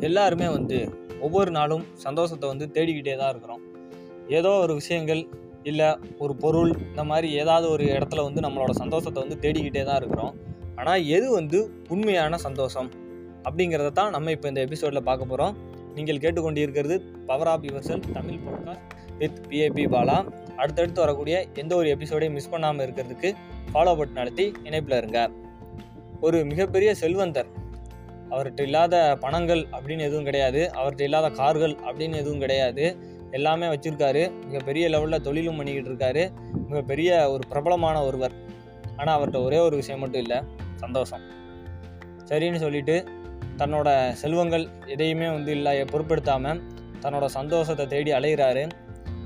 எல்லாருமே வந்து ஒவ்வொரு நாளும் சந்தோஷத்தை வந்து தேடிக்கிட்டே தான் இருக்கிறோம். ஏதோ ஒரு விஷயங்கள் இல்லை ஒரு பொருள் இந்த மாதிரி ஏதாவது ஒரு இடத்துல வந்து நம்மளோட சந்தோஷத்தை வந்து தேடிக்கிட்டே தான் இருக்கிறோம். ஆனால் எது வந்து உண்மையான சந்தோஷம் அப்படிங்கிறத தான் நம்ம இப்போ இந்த எபிசோடில் பார்க்க போகிறோம் நீங்கள் கேட்டுக்கொண்டிருக்கிறது power of your cell Tamil podcast with PAP Bala அடுத்தடுத்து வரக்கூடிய எந்த ஒரு எபிசோடையும் மிஸ் பண்ணாமல் இருக்கிறதுக்கு ஃபாலோ பட்டன் நடத்தி இணைப்பில் இருங்க. ஒரு மிகப்பெரிய செல்வந்தர் அவர்கிட்ட இல்லாத பணங்கள் அப்படின்னு எதுவும் கிடையாது. அவர்கிட்ட இல்லாத கார்கள் அப்படின்னு எதுவும் கிடையாது. எல்லாமே வச்சுருக்காரு. மிகப்பெரிய லெவலில் தொழிலும் பண்ணிக்கிட்டு இருக்காரு. மிகப்பெரிய ஒரு பிரபலமான ஒருவர். ஆனால் அவர்கிட்ட ஒரே ஒரு விஷயம் மட்டும் இல்லை சந்தோஷம். சரின்னு சொல்லிட்டு தன்னோட செல்வங்கள் எதையுமே வந்து இல்லை பொருட்படுத்தாமல் தன்னோட சந்தோஷத்தை தேடி அலைகிறாரு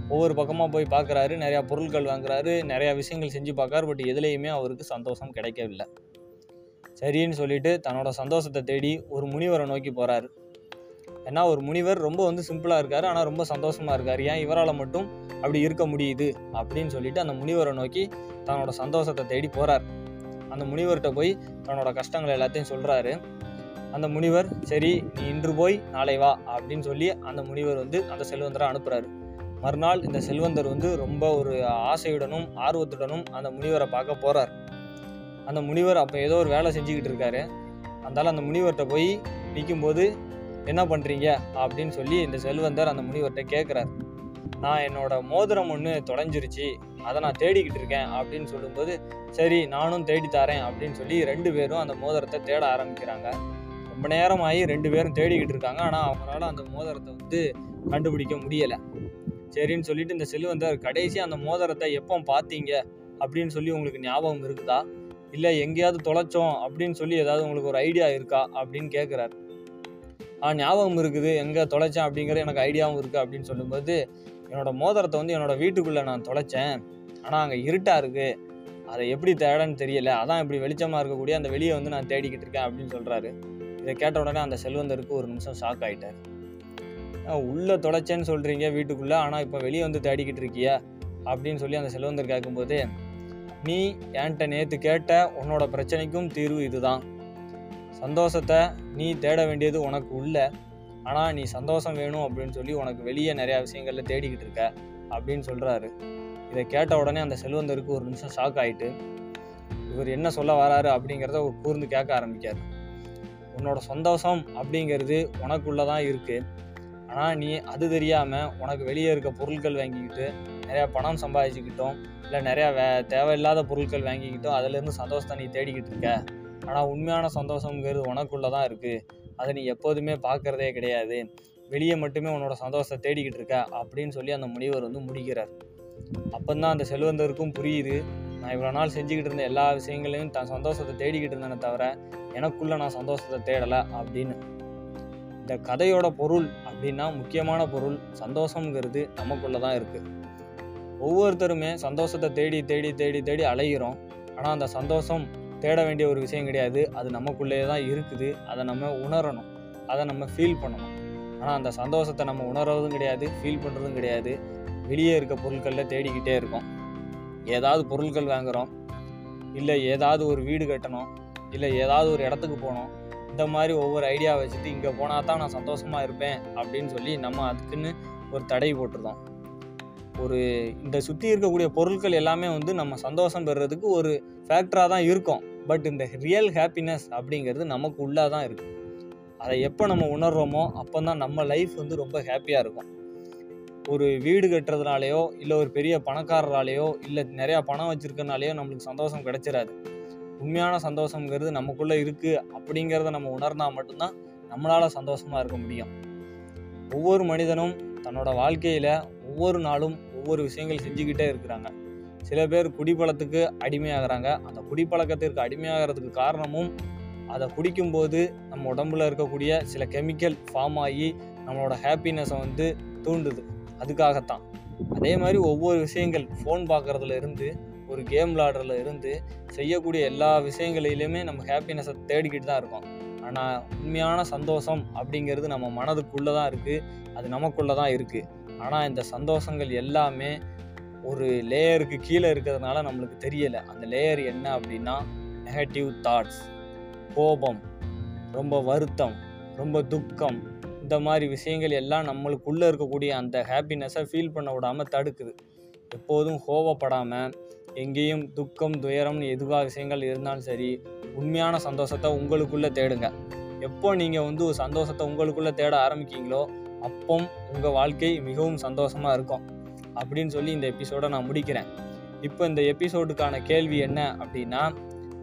ஒவ்வொரு பக்கமாக போய் பார்க்குறாரு நிறையா பொருட்கள் வாங்குறாரு. நிறையா விஷயங்கள் செஞ்சு பார்க்காரு பட் எதுலேயுமே அவருக்கு சந்தோஷம் கிடைக்கவில்லை. சரின்னு சொல்லிட்டு தன்னோட சந்தோஷத்தை தேடி ஒரு முனிவரை நோக்கி போகிறாரு ஏன்னா ஒரு முனிவர் ரொம்ப வந்து சிம்பிளாக இருக்கார் ஆனால் ரொம்ப சந்தோஷமாக இருக்கார். ஏன் இவரால் மட்டும் அப்படி இருக்க முடியுது? அப்படின்னு சொல்லிட்டு அந்த முனிவரை நோக்கி தன்னோட சந்தோஷத்தை தேடி போகிறார் அந்த முனிவர்கிட்ட போய் தன்னோட கஷ்டங்கள் எல்லாத்தையும் சொல்கிறாரு அந்த முனிவர் சரி நீ இன்று போய் நாளை வா அப்படின்னு சொல்லி அந்த முனிவர் வந்து அந்த செல்வந்தரை அனுப்புகிறாரு மறுநாள் இந்த செல்வந்தர் வந்து ரொம்ப ஒரு ஆசையுடனும் ஆர்வத்துடனும் அந்த முனிவரை பார்க்க போகிறார் அந்த முனிவர் அப்போ ஏதோ ஒரு வேலை செஞ்சுக்கிட்டு இருக்காரு. அதனால் அந்த முனிவர்கிட்ட போய் நிற்கும்போது என்ன பண்ணுறீங்க அப்படின்னு சொல்லி இந்த செல்வந்தர் அந்த முனிவர்கிட்ட கேட்குறாரு நான் என்னோட மோதிரம் ஒன்று தொலைஞ்சிருச்சு. அதை நான் தேடிக்கிட்டு இருக்கேன். அப்படின்னு சொல்லும்போது சரி நானும் தேடி தரேன். அப்படின்னு சொல்லி ரெண்டு பேரும் அந்த மோதிரத்தை தேட ஆரம்பிக்கிறாங்க. ரொம்ப நேரம் ஆகி ரெண்டு பேரும் தேடிக்கிட்டு இருக்காங்க. ஆனால் அவங்களால அந்த மோதிரத்தை வந்து கண்டுபிடிக்க முடியலை. சரின்னு சொல்லிட்டு இந்த செல்வந்தர் கடைசி அந்த மோதிரத்தை எப்போ பார்த்தீங்க? அப்படின்னு சொல்லி உங்களுக்கு ஞாபகம் இருக்குதா? இல்லை எங்கேயாவது தொலைச்சோம் அப்படின்னு சொல்லி ஏதாவது உங்களுக்கு ஒரு ஐடியா இருக்கா அப்படின்னு கேட்குறாரு ஆ ஞாபகம் இருக்குது. எங்கே தொலைச்சேன் அப்படிங்கிற எனக்கு ஐடியாவும் இருக்குது அப்படின்னு சொல்லும்போது என்னோடய மோதிரத்தை வந்து என்னோடய வீட்டுக்குள்ளே நான் தொலைச்சேன். ஆனால் அங்கே இருட்டாக இருக்குது அதை எப்படி தேடன்னு தெரியல. அதான் இப்படி வெளிச்சமாக இருக்கக்கூடிய அந்த வெளியை வந்து நான் தேடிக்கிட்டு இருக்கேன் அப்படின்னு சொல்கிறாரு இதை கேட்ட உடனே அந்த செல்வந்தருக்கு ஒரு நிமிஷம் ஷாக் ஆகிட்டார் உள்ளே தொலைச்சேன்னு சொல்கிறீங்க வீட்டுக்குள்ளே. ஆனால் இப்போ வெளியே வந்து தேடிக்கிட்டு இருக்கியா அப்படின்னு சொல்லி அந்த செல்வந்தர் கேட்கும்போது நீ என்கிட்ட நேற்று கேட்ட உன்னோட பிரச்சனைக்கும் தீர்வு இதுதான். சந்தோஷத்தை நீ தேட வேண்டியது உனக்கு உள்ள. ஆனால் நீ சந்தோஷம் வேணும் அப்படின்னு சொல்லி உனக்கு வெளியே நிறையா விஷயங்களில் தேடிக்கிட்டு இருக்க அப்படின்னு சொல்கிறாரு இதை கேட்ட உடனே அந்த செல்வந்தருக்கு ஒரு நிமிஷம் ஷாக் ஆகிட்டு இவர் என்ன சொல்ல வராரு அப்படிங்கிறத ஒரு கூர்ந்து கேட்க ஆரம்பிக்கார். உன்னோட சந்தோஷம் அப்படிங்கிறது உனக்குள்ளே தான் இருக்குது ஆனால் நீ அது தெரியாமல் உனக்கு வெளியே இருக்க பொருட்கள் வாங்கிக்கிட்டு நிறையா பணம் சம்பாதிச்சுக்கிட்டோம். இல்லை நிறையா வே தேவையில்லாத பொருட்கள் வாங்கிக்கிட்டோம். அதுலேருந்து சந்தோஷத்தை நீ தேடிக்கிட்டு இருக்க. ஆனால் உண்மையான சந்தோஷங்கிறது உனக்குள்ளே தான் இருக்குது அதை நீ எப்போதுமே பார்க்குறதே கிடையாது. வெளியே மட்டுமே உன்னோட சந்தோஷத்தை தேடிக்கிட்டு இருக்க அப்படின்னு சொல்லி அந்த முனிவர் வந்து முடிக்கிறார். அப்போந்தான் அந்த செல்வந்தருக்கும் புரியுது. நான் இவ்வளோ நாள் செஞ்சுக்கிட்டு இருந்த எல்லா விஷயங்களையும் தன் சந்தோஷத்தை தேடிக்கிட்டு இருந்தேனே தவிர எனக்குள்ளே நான் சந்தோஷத்தை தேடலை அப்படின்னு. இந்த கதையோட பொருள் அப்படின்னா முக்கியமான பொருள் சந்தோஷங்கிறது நமக்குள்ளே தான் இருக்குது ஒவ்வொருத்தருமே சந்தோஷத்தை தேடி தேடி தேடி தேடி அலைகிறோம் ஆனால் அந்த சந்தோஷம் தேட வேண்டிய ஒரு விஷயம் கிடையாது. அது நமக்குள்ளேயே தான் இருக்குது. அதை நம்ம உணரணும். அதை நம்ம ஃபீல் பண்ணணும். ஆனால் அந்த சந்தோஷத்தை நம்ம உணர்றதும் கிடையாது ஃபீல் பண்ணுறதும் கிடையாது. வெளியே இருக்க பொருட்களில் தேடிக்கிட்டே இருக்கோம். ஏதாவது பொருட்கள் வாங்குகிறோம் இல்லை ஏதாவது ஒரு வீடு கட்டணும். இல்லை ஏதாவது ஒரு இடத்துக்கு போகணும். இந்த மாதிரி ஒவ்வொரு ஐடியா வச்சுட்டு இங்கே போனால் தான் நான் சந்தோஷமாக இருப்பேன் அப்படின்னு சொல்லி நம்ம அதுக்குன்னு ஒரு தடை போட்டிருந்தோம். ஒரு இந்த சுற்றி இருக்கக்கூடிய பொருட்கள் எல்லாமே வந்து நம்ம சந்தோஷம் பெறுறதுக்கு ஒரு ஃபேக்டராக தான் இருக்கும். பட் இந்த ரியல் ஹாப்பினஸ் அப்படிங்கிறது நமக்கு உள்ளே தான் இருக்குது அதை எப்போ நம்ம உணர்கிறோமோ அப்போ தான் நம்ம லைஃப் வந்து ரொம்ப ஹாப்பியாக இருக்கும். ஒரு வீடு கட்டுறதுனாலையோ இல்லை ஒரு பெரிய பணக்காரராலேயோ இல்லை நிறையா பணம் வச்சுருக்கனாலேயோ நம்மளுக்கு சந்தோஷம் கிடைச்சிடாது உண்மையான சந்தோஷங்கிறது நமக்குள்ளே இருக்குது அப்படிங்கிறத நம்ம உணர்ந்தால் மட்டும்தான் நம்மளால் சந்தோஷமாக இருக்க முடியும். ஒவ்வொரு மனிதனும் தன்னோட வாழ்க்கையில் ஒவ்வொரு நாளும் ஒவ்வொரு விஷயங்கள் செஞ்சுக்கிட்டே இருக்கிறாங்க. சில பேர் குடிப்பழத்துக்கு அடிமையாகிறாங்க. அந்த குடிப்பழக்கத்திற்கு அடிமையாகிறதுக்கு காரணமும் அதை குடிக்கும்போது நம்ம உடம்புல இருக்கக்கூடிய சில கெமிக்கல் ஃபார்ம் ஆகி நம்மளோட ஹாப்பினஸை வந்து தூண்டுது. அதுக்காகத்தான். அதே மாதிரி ஒவ்வொரு விஷயங்கள் ஃபோன் பார்க்குறதுல இருந்து ஒரு கேம் விளாடுறதுல இருந்து செய்யக்கூடிய எல்லா விஷயங்களிலுமே நம்ம ஹாப்பினஸை தேடிக்கிட்டு தான் இருக்கோம். ஆனால் உண்மையான சந்தோஷம் அப்படிங்கிறது நம்ம மனதுக்குள்ளே தான் இருக்குது அது நமக்குள்ளே தான் இருக்குது ஆனால் இந்த சந்தோஷங்கள் எல்லாமே ஒரு லேயருக்கு கீழே இருக்கிறதுனால நம்மளுக்கு தெரியலை. அந்த லேயர் என்ன அப்படின்னா நெகட்டிவ் தாட்ஸ் கோபம் ரொம்ப வருத்தம் ரொம்ப துக்கம். இந்த மாதிரி விஷயங்கள் எல்லாம் நம்மளுக்குள்ளே இருக்கக்கூடிய அந்த ஹாப்பினஸை ஃபீல் பண்ண விடாமல் தடுக்குது. எப்போதும் கோவப்படாமல் எங்கேயும் துக்கம் துயரம்னு எதுவாக விஷயங்கள் இருந்தாலும் சரி உண்மையான சந்தோஷத்தை உங்களுக்குள்ளே தேடுங்க. எப்போ நீங்கள் வந்து ஒரு சந்தோஷத்தை உங்களுக்குள்ளே தேட ஆரம்பிக்கீங்களோ அப்போ உங்கள் வாழ்க்கை மிகவும் சந்தோஷமாக இருக்கும். அப்படின்னு சொல்லி இந்த எபிசோடை நான் முடிக்கிறேன். இப்போ இந்த எபிசோடுக்கான கேள்வி என்ன அப்படின்னா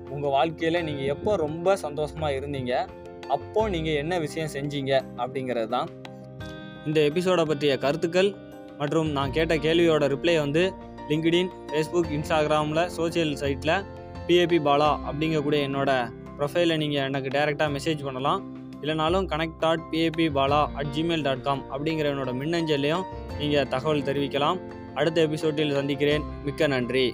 உங்கள் வாழ்க்கையில் நீங்கள் எப்போ ரொம்ப சந்தோஷமாக இருந்தீங்க? அப்போ நீங்கள் என்ன விஷயம் செஞ்சீங்க? அப்படிங்கிறது தான் இந்த எபிசோடை பற்றிய கருத்துக்கள். மற்றும் நான் கேட்ட கேள்வியோட ரிப்ளை வந்து லிங்க்டின் ஃபேஸ்புக் இன்ஸ்டாகிராமில் சோஷியல் சைட்டில் பிஏபி பாலா அப்படிங்கக்கூடிய என்னோடய ப்ரொஃபைலில் நீங்கள் எனக்கு டைரெக்டாக மெசேஜ் பண்ணலாம். இல்லைனாலும் connect dot PAP Bala at Gmail dot com அப்படிங்கிற என்னோட மின்னஞ்சல்லையும் நீங்கள் தகவல் தெரிவிக்கலாம். அடுத்த எபிசோட்டில் சந்திக்கிறேன். மிக்க நன்றி.